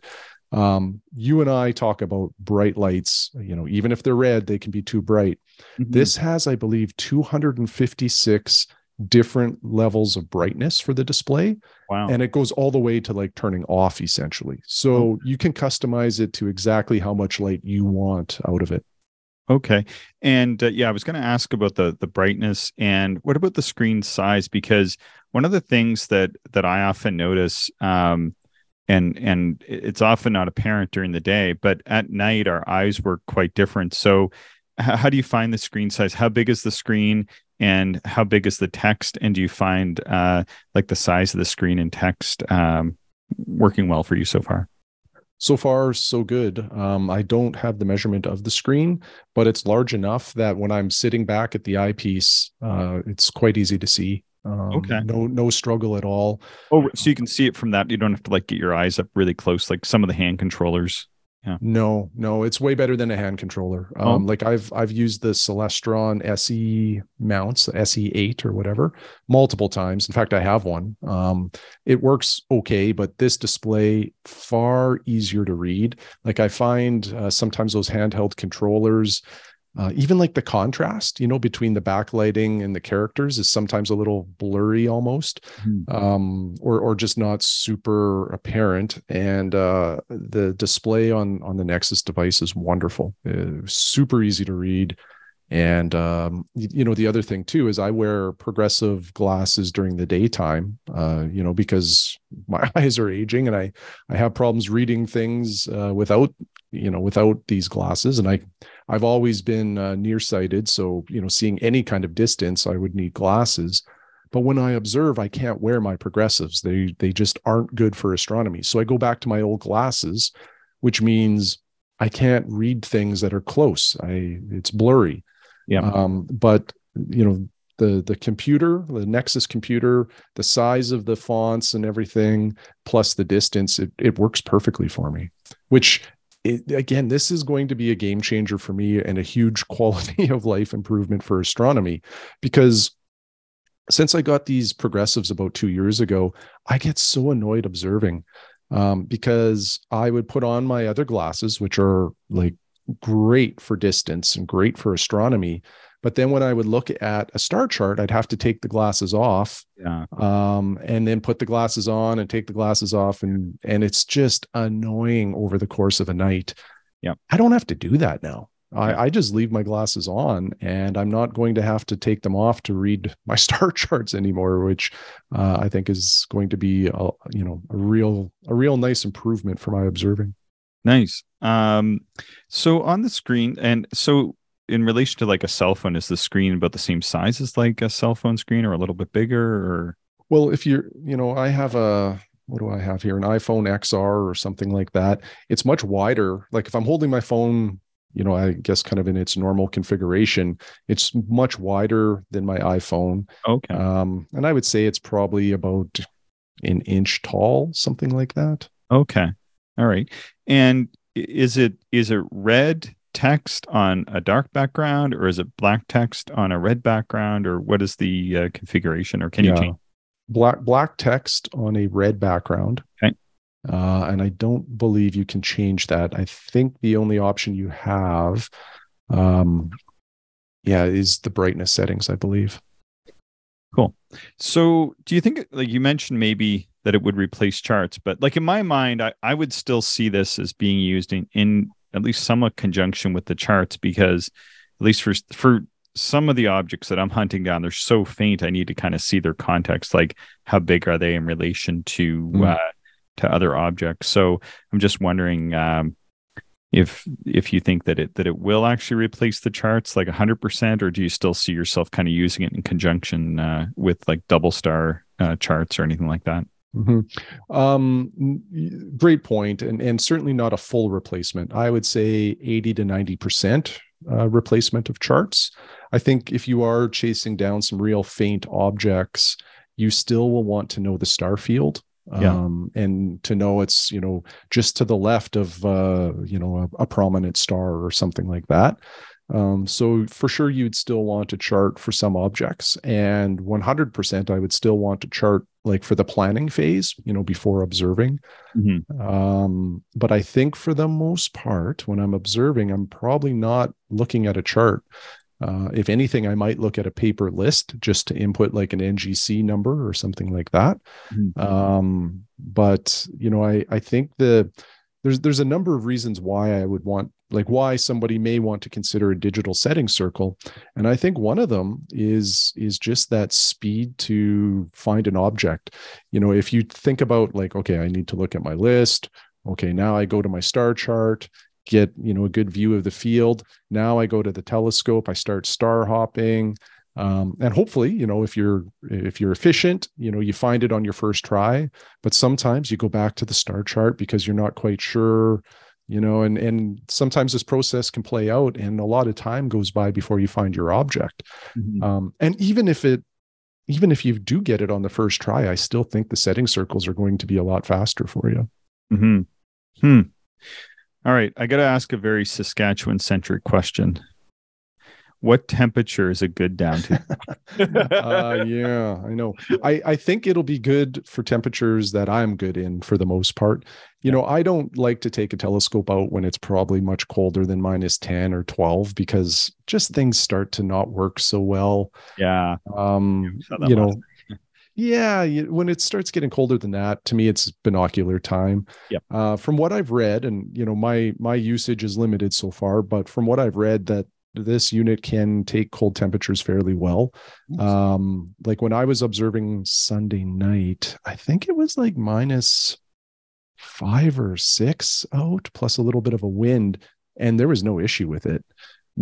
um, you and i talk about bright lights you know even if they're red they can be too bright mm-hmm. this has i believe 256 different levels of brightness for the display
wow
and it goes all the way to like turning off essentially so oh. you can customize it to exactly how much light you want out of it
Okay. And uh, yeah, I was going to ask about the the brightness and what about the screen size because one of the things that that I often notice um and and it's often not apparent during the day, but at night our eyes work quite different. So how do you find the screen size? How big is the screen and how big is the text? And do you find uh like the size of the screen and text um working well for you so far?
so far so good. Um, i don't have the measurement of the screen but it's large enough that when i'm sitting back at the eyepiece uh, it's quite easy to see. Um,
okay.
no no struggle at all.
Oh so you can see it from that. You don't have to like get your eyes up really close like some of the hand controllers yeah.
No, no, it's way better than a hand controller. Oh. Um, oh. Like I've I've used the Celestron SE mounts, SE8 or whatever, multiple times. In fact, I have one. Um, it works okay, but this display far easier to read. Like I find uh, sometimes those handheld controllers uh, even like the contrast you know between the backlighting and the characters is sometimes a little blurry almost mm-hmm. um, or or just not super apparent and uh, the display on on the nexus device is wonderful super easy to read and um, you know the other thing too is i wear progressive glasses during the daytime uh, you know because my eyes are aging and i i have problems reading things uh, without you know without these glasses. And i i've always been uh, nearsighted. So you know seeing any kind of distance i would need glasses. But when i observe i can't wear my progressives. They they just aren't good for astronomy. So i go back to my old glasses which means i can't read things that are close. I it's blurry.
Yeah.
Um but you know the the computer the nexus computer the size of the fonts and everything plus the distance it, it works perfectly for me which it, again, this is going to be a game changer for me and a huge quality of life improvement for astronomy because since I got these progressives about two years ago, I get so annoyed observing um, because I would put on my other glasses, which are like great for distance and great for astronomy. But then when I would look at a star chart, I'd have to take the glasses off,
yeah.
um, and then put the glasses on and take the glasses off, and and it's just annoying over the course of a night.
Yeah,
I don't have to do that now. I, I just leave my glasses on, and I'm not going to have to take them off to read my star charts anymore, which uh, I think is going to be a, you know a real a real nice improvement for my observing.
Nice. Um, so on the screen, and so in relation to like a cell phone, is the screen about the same size as like a cell phone screen or a little bit bigger or?
Well, if you're, you know, I have a, what do I have here? An iPhone XR or something like that. It's much wider. Like if I'm holding my phone, you know, I guess kind of in its normal configuration, it's much wider than my iPhone.
Okay.
Um, and I would say it's probably about an inch tall, something like that.
Okay. All right. And is it is it red text on a dark background or is it black text on a red background or what is the uh, configuration or can yeah. you change?
Black black text on a red background.
Okay.
Uh, and i don't believe you can change that. I think the only option you have um yeah is the brightness settings i believe.
Cool. So do you think like you mentioned maybe that it would replace charts but like in my mind i, I would still see this as being used in, in at least somewhat conjunction with the charts because at least for for some of the objects that I'm hunting down, they're so faint. I need to kind of see their context, like how big are they in relation to
Mm.
uh, to other objects. So I'm just wondering um, if if you think that it that it will actually replace the charts like 100%, or do you still see yourself kind of using it in conjunction uh, with like double star uh, charts or anything like that?
Mhm. Um, great point, and and certainly not a full replacement. I would say eighty to ninety percent uh, replacement of charts. I think if you are chasing down some real faint objects, you still will want to know the star field.
Yeah.
Um, and to know it's you know just to the left of uh, you know a, a prominent star or something like that. Um, so for sure, you'd still want to chart for some objects, and 100%, I would still want to chart like for the planning phase, you know, before observing.
Mhm.
Um, but I think for the most part, when I'm observing, I'm probably not looking at a chart. Uh, if anything, I might look at a paper list just to input like an NGC number or something like that.
Mhm.
Um, but you know, I I think the there's there's a number of reasons why I would want like why somebody may want to consider a digital setting circle. And i think one of them is is just that speed to find an object. You know if you think about like okay i need to look at my list. Okay now i go to my star chart get you know a good view of the field. Now i go to the telescope i start star hopping. Um, and hopefully you know if you're if you're efficient you know you find it on your first try. But sometimes you go back to the star chart because you're not quite sure you know and and sometimes this process can play out and a lot of time goes by before you find your object
Mhm.
um, and even if it even if you do get it on the first try i still think the setting circles are going to be a lot faster for you
hmm Hmm. All right. I got to ask a very Saskatchewan centric question. What temperature is it good down to?
uh, yeah i know i i think it'll be good for temperatures that i'm good in for the most part you know i don't like to take a telescope out when it's probably much colder than minus 10 or 12 because just things start to not work so well
yeah.
um
saw
you know yeah when it starts getting colder than that to me it's binocular time
Yep.
uh from what i've read and you know my my usage is limited so far but from what i've read that this unit can take cold temperatures fairly well um like when i was observing sunday night i think it was like minus five or six out plus a little bit of a wind and there was no issue with it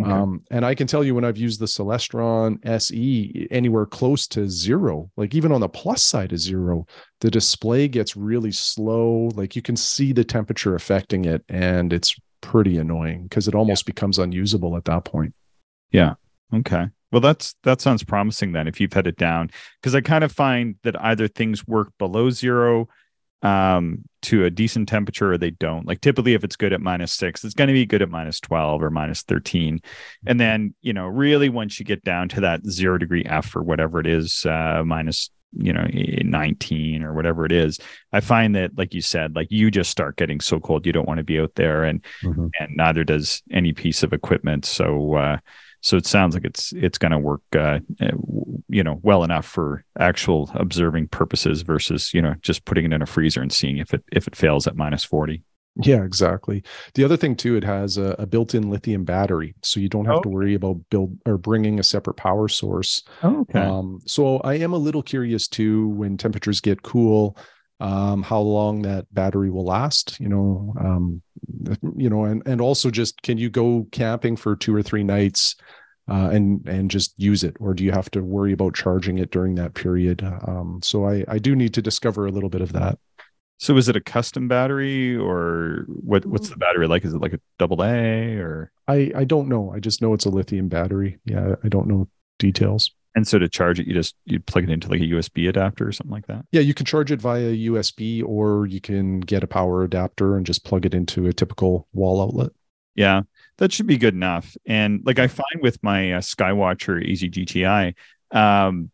Okay.
um, and I can tell you when I've used the Celestron SE anywhere close to zero, like even on the plus side of zero, the display gets really slow. Like you can see the temperature affecting it, and it's pretty annoying because it almost becomes unusable at that point. Yeah.
Okay. Well, that's that sounds promising then if you've had it down because I kind of find that either things work below zero um to a decent temperature or they don't. Like typically if it's good at minus 6, it's going to be good at minus 12 or minus 13. And then, you know, really once you get down to that 0 degree F or whatever it is, uh minus you know 19 or whatever it is i find that like you said like you just start getting so cold you don't want to be out there and and neither does any piece of equipment. So, uh, so it sounds like it's it's going to work, uh, uh, you know, well enough for actual observing purposes versus you know just putting it in a freezer and seeing if it if it fails at minus forty.
Yeah, exactly. The other thing too, it has a, a built-in lithium battery, so you don't have to
Oh.
worry about build or bringing a separate power source.
Okay.
Um, so I am a little curious too when temperatures get cool, um, how long that battery will last. You know, um, you know, and and also just can you go camping for two or three nights, uh, and and just use it, or do you have to worry about charging it during that period? Um, so I I do need to discover a little bit of that.
So is it a custom battery or what? What's the battery like? Is it like a double A or?
I I don't know. I just know it's a lithium battery. Yeah, I don't know details.
And so to charge it, you just you plug it into like a USB adapter or something like that.
Yeah, you can charge it via USB or you can get a power adapter and just plug it into a typical wall outlet.
Yeah, that should be good enough. And like I find with my uh, Skywatcher AZ-GTi, um,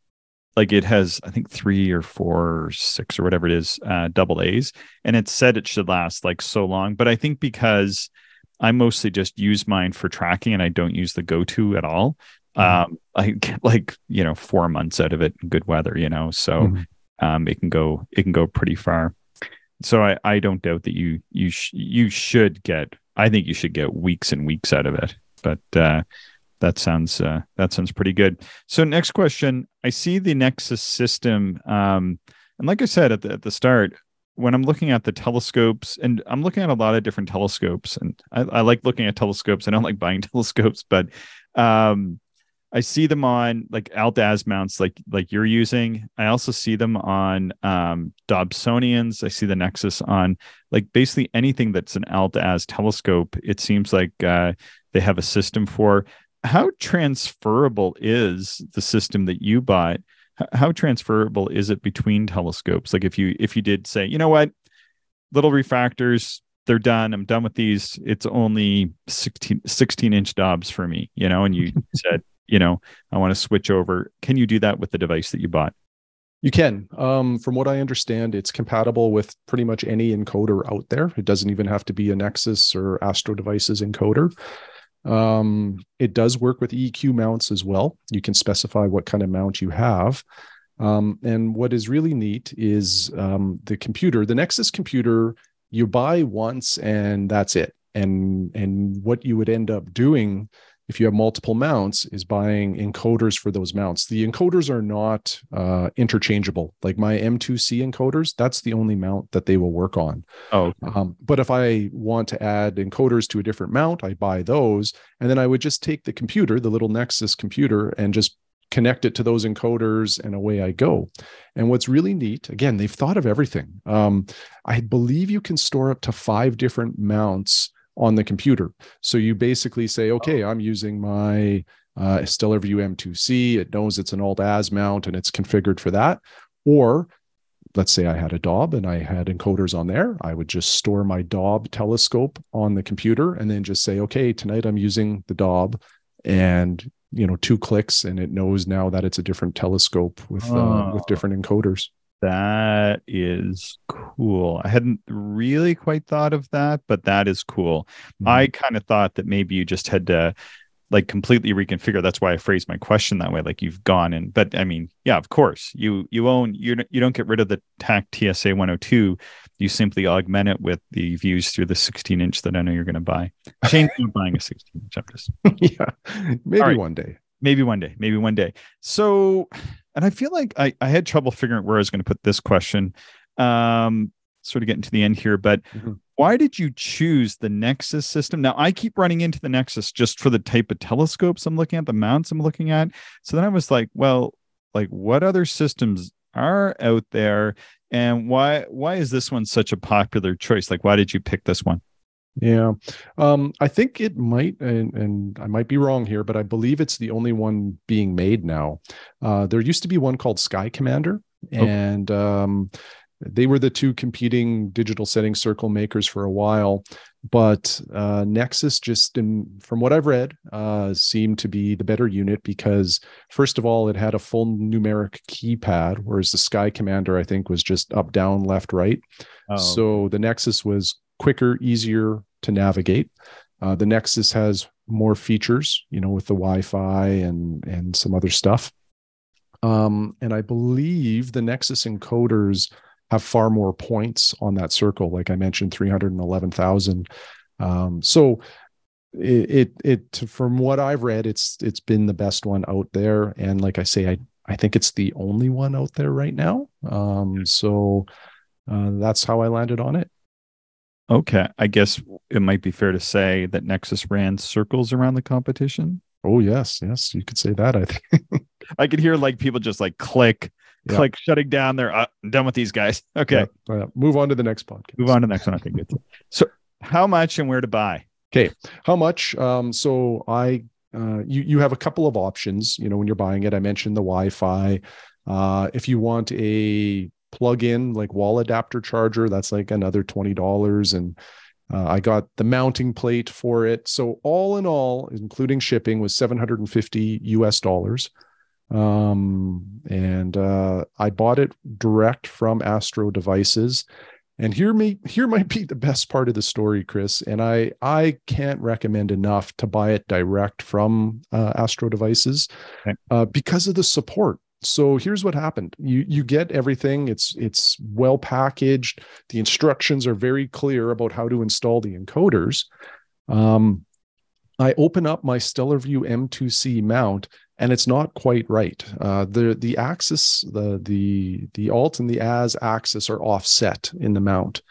like it has I think three or four or six or whatever it is, uh, double A's, and it said it should last like so long. But I think because I mostly just use mine for tracking and I don't use the go-to at all.
Mhm.
Um, I get like you know four months out of it in good weather, you know, so
Mhm.
um, it can go it can go pretty far. So I, I don't doubt that you you sh- you should get I think you should get weeks and weeks out of it. But uh, that sounds uh, that sounds pretty good. So next question, I see the Nexus system, um, and like I said at the at the start, when I'm looking at the telescopes, and I'm looking at a lot of different telescopes, and I, I like looking at telescopes. I don't like buying telescopes, but um, I see them on like Alt-Az mounts, like like you're using. I also see them on um, Dobsonians. I see the Nexus on like basically anything that's an Alt-Az telescope. It seems like uh, they have a system for. How transferable is the system that you bought? How transferable is it between telescopes? Like if you if you did say, you know what, little refractors, they're done. I'm done with these. It's only 16, 16 inch Dobs for me, you know, and you said you know, I want to switch over. Can you do that with the device that you bought?
You can. Um, from what I understand, it's compatible with pretty much any encoder out there. It doesn't even have to be a Nexus or Astro Devices encoder. Um, it does work with EQ mounts as well. You can specify what kind of mount you have. Um, and what is really neat is um, the computer, the Nexus computer, you buy once and that's it. And and what you would end up doing if you have multiple mounts is buying encoders for those mounts. The encoders are not uh, interchangeable. Like my m2c encoders that's the only mount that they will work on.
Oh
okay. um, but if i want to add encoders to a different mount i buy those and then i would just take the computer the little nexus computer and just connect it to those encoders and away i go. And what's really neat again they've thought of everything. Um, i believe you can store up to five different mounts on the computer. So you basically say, okay, I'm using my uh, Stellarvue M2C. It knows it's an Alt-Az mount and it's configured for that. Or let's say I had a Dob and I had encoders on there. I would just store my Dob telescope on the computer and then just say, okay, tonight I'm using the Dob and you know two clicks and it knows now that it's a different telescope with uh, with different encoders
that is cool. I hadn't really quite thought of that, but that is cool. Mm-hmm. I kind of thought that maybe you just had to like completely reconfigure. That's why I phrased my question that way. Like you've gone in, but I mean, yeah, of course you you own you you don't get rid of the Tak TSA 102. You simply augment it with the views through the 16 inch that I know you're going to buy. Shane, buying a 16 inch. I'm just
yeah, maybe right. one day.
Maybe one day. Maybe one day. So and I feel like I, I had trouble figuring out where I was going to put this question. Um, sort of getting to the end here, but mm-hmm. why did you choose the Nexus system? Now I keep running into the Nexus just for the type of telescopes I'm looking at, the mounts I'm looking at. So then I was like, well, like what other systems are out there, and why why is this one such a popular choice? Like, why did you pick this one?
Yeah. Um, I think it might, and, and, I might be wrong here, but I believe it's the only one being made now. Uh, there used to be one called Sky Commander, and um, they were the two competing digital setting circle makers for a while. But uh, Nexus, just in, from what I've read, uh, seemed to be the better unit because, first of all, it had a full numeric keypad, whereas the Sky Commander, I think, was just up, down, left, right. Oh. So the Nexus was quicker, easier to navigate. Uh, the Nexus has more features, you know, with the Wi-Fi and and some other stuff. Um, and I believe the Nexus encoders have far more points on that circle, like I mentioned, three hundred and eleven thousand. Um, so it, it it from what I've read, it's it's been the best one out there, and like I say, I I think it's the only one out there right now. Um, so uh, that's how I landed on it.
Okay. I guess it might be fair to say that Nexus ran circles around the competition.
Oh, yes. Yes. You could say that. I think
I could hear like people just like click, yeah. click, shutting down there. Uh, done with these guys. Okay.
Yeah. Move on to the next podcast.
Move on to the next one. Okay. Good. So, how much and where to buy?
Okay. How much? Um, so, I, uh, you, you have a couple of options. You know, when you're buying it, I mentioned the Wi Fi. Uh, if you want a plug in like wall adapter charger that's like another $20 and uh, i got the mounting plate for it. So all in all including shipping was 750 us dollars. Um, and uh, i bought it direct from astro devices. And here may here might be the best part of the story chris and i i can't recommend enough to buy it direct from uh, astro devices okay. uh, because of the support so here's what happened you you get everything it's it's well packaged the instructions are very clear about how to install the encoders um, I open up my Stellarvue M2C mount and it's not quite right. Uh, the the axis, the the the alt and the az axis are offset in the mount,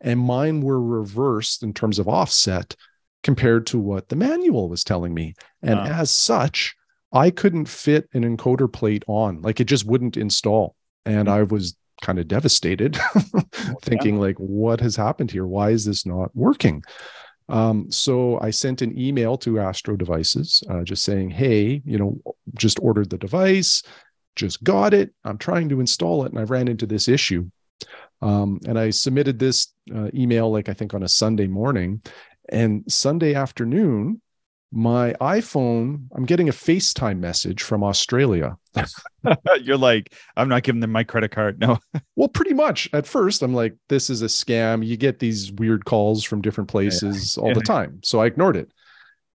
and mine were reversed in terms of offset compared to what the manual was telling me. And wow. as such, I couldn't fit an encoder plate on, like it just wouldn't install. And mm-hmm. I was kind of devastated, thinking yeah. like, what has happened here? Why is this not working? Um, so I sent an email to Astro Devices, uh, just saying, "Hey, you know, just ordered the device, just got it. I'm trying to install it, and I ran into this issue." Um, and I submitted this uh, email, like I think on a Sunday morning, and Sunday afternoon, my iPhone, I'm getting a FaceTime message from Australia.
You're like, I'm not giving them my credit card. No.
well, pretty much. At first, I'm like, this is a scam. You get these weird calls from different places yeah. all yeah. the time. So I ignored it.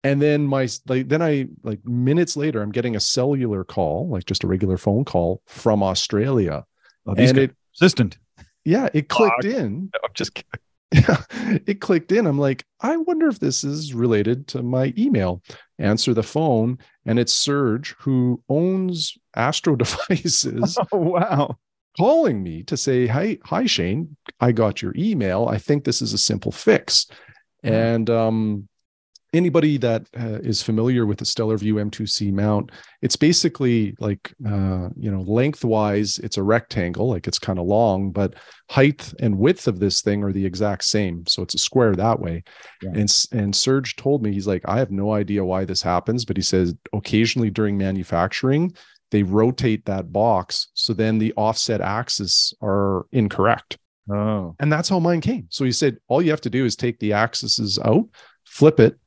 And then my like then I like minutes later, I'm getting a cellular call, like just a regular phone call from Australia.
Oh, and it assistant.
Yeah, it clicked oh, in.
I'm just kidding
it clicked in. I'm like, I wonder if this is related to my email. Answer the phone, and it's Serge who owns Astro Devices.
Oh, wow.
Calling me to say, Hi, hi, Shane. I got your email. I think this is a simple fix. And um, anybody that uh, is familiar with the Stellarvue M2C mount, it's basically like, uh, you know, lengthwise, it's a rectangle, like it's kind of long, but height and width of this thing are the exact same. So it's a square that way. Yeah. And, and Serge told me, he's like, I have no idea why this happens, but he says occasionally during manufacturing, they rotate that box. So then the offset axes are incorrect.
Oh.
And that's how mine came. So he said, all you have to do is take the axes out, flip it,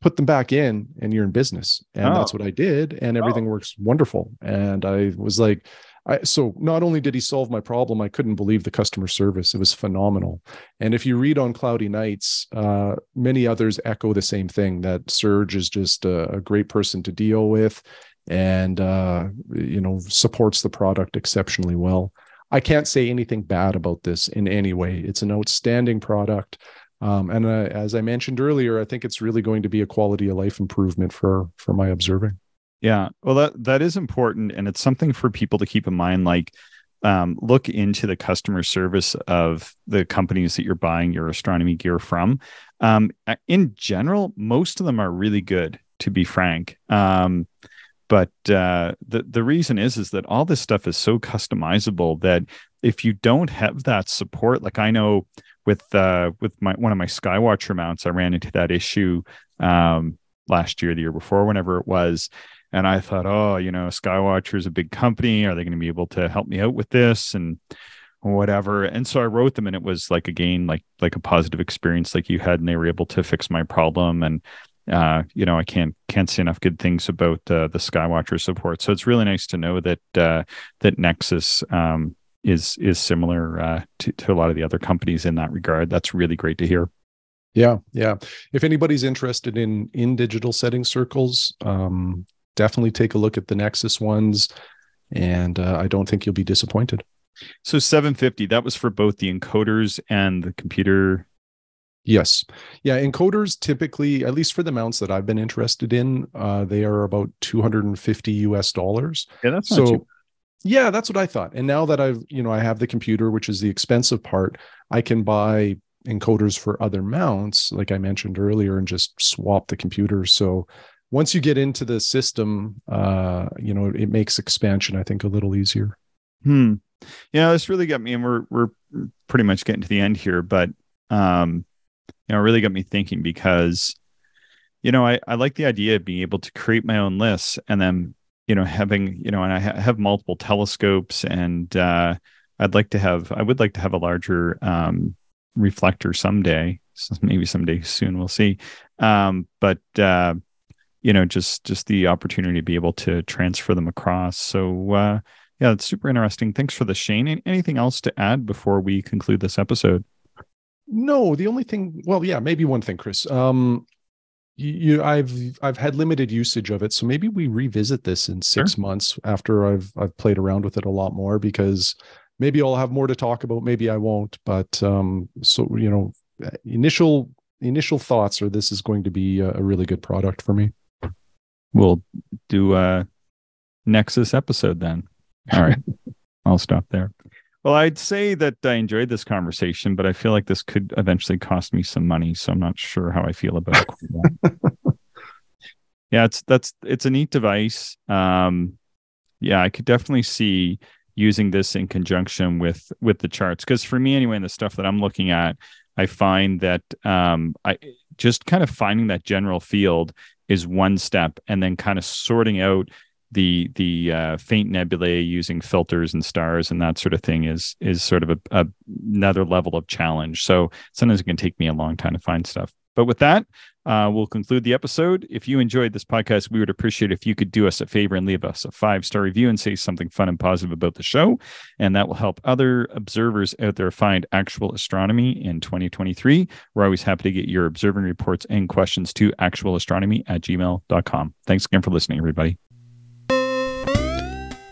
put them back in and you're in business. And oh. that's what i did and everything oh. works wonderful. And i was like I, so not only did he solve my problem i couldn't believe the customer service. It was phenomenal. And if you read on cloudy nights uh, many others echo the same thing that serge is just a, a great person to deal with and uh, you know supports the product exceptionally well. I can't say anything bad about this in any way. It's an outstanding product um, and uh, as I mentioned earlier, I think it's really going to be a quality of life improvement for for my observing.
Yeah, well, that that is important, and it's something for people to keep in mind. Like, um, look into the customer service of the companies that you're buying your astronomy gear from. Um, in general, most of them are really good, to be frank. Um, but uh, the the reason is is that all this stuff is so customizable that if you don't have that support, like I know with uh, with my one of my Skywatcher mounts, I ran into that issue um, last year, the year before, whenever it was. And I thought, oh, you know, Skywatcher is a big company. Are they going to be able to help me out with this and whatever? And so I wrote them, and it was like again, like like a positive experience, like you had, and they were able to fix my problem. And uh, you know, I can't can't say enough good things about uh, the Skywatcher support. So it's really nice to know that uh, that Nexus um, is is similar uh, to, to a lot of the other companies in that regard. That's really great to hear.
Yeah, yeah. If anybody's interested in in digital setting circles, um, definitely take a look at the Nexus ones, and uh, I don't think you'll be disappointed.
So 750, that was for both the encoders and the computer.
Yes, yeah. Encoders typically, at least for the mounts that I've been interested in, uh, they are about 250 US dollars.
Yeah, that's so
yeah that's what i thought. And now that i've you know i have the computer which is the expensive part i can buy encoders for other mounts like i mentioned earlier and just swap the computer. So once you get into the system uh you know it makes expansion i think a little easier.
Hmm. Yeah this really got me and we're we're pretty much getting to the end here but um you know it really got me thinking because you know i i like the idea of being able to create my own lists and then you know having you know and i ha- have multiple telescopes and uh i'd like to have i would like to have a larger um reflector someday so maybe someday soon we'll see. Um but uh you know just just the opportunity to be able to transfer them across. So uh yeah it's super interesting. Thanks for the shane. Anything else to add before we conclude this episode?
No the only thing well yeah maybe one thing chris. Um you i've i've had limited usage of it so maybe we revisit this in six sure. months after i've i've played around with it a lot more because maybe i'll have more to talk about maybe i won't but um so you know initial initial thoughts are this is going to be a, a really good product for me.
We'll do a Nexus episode then. All right. I'll stop there. Well, I'd say that I enjoyed this conversation, but I feel like this could eventually cost me some money, so I'm not sure how I feel about it. yeah, it's that's it's a neat device. Um, yeah, I could definitely see using this in conjunction with with the charts because for me anyway, in the stuff that I'm looking at, I find that um, I just kind of finding that general field is one step, and then kind of sorting out the the uh, faint nebulae using filters and stars and that sort of thing is is sort of a, a, another level of challenge. So sometimes it can take me a long time to find stuff. But with that, uh, we'll conclude the episode. If you enjoyed this podcast, we would appreciate if you could do us a favor and leave us a five star review and say something fun and positive about the show. And that will help other observers out there find actual astronomy in 2023. We're always happy to get your observing reports and questions to actualastronomy at gmail.com. Thanks again for listening, everybody.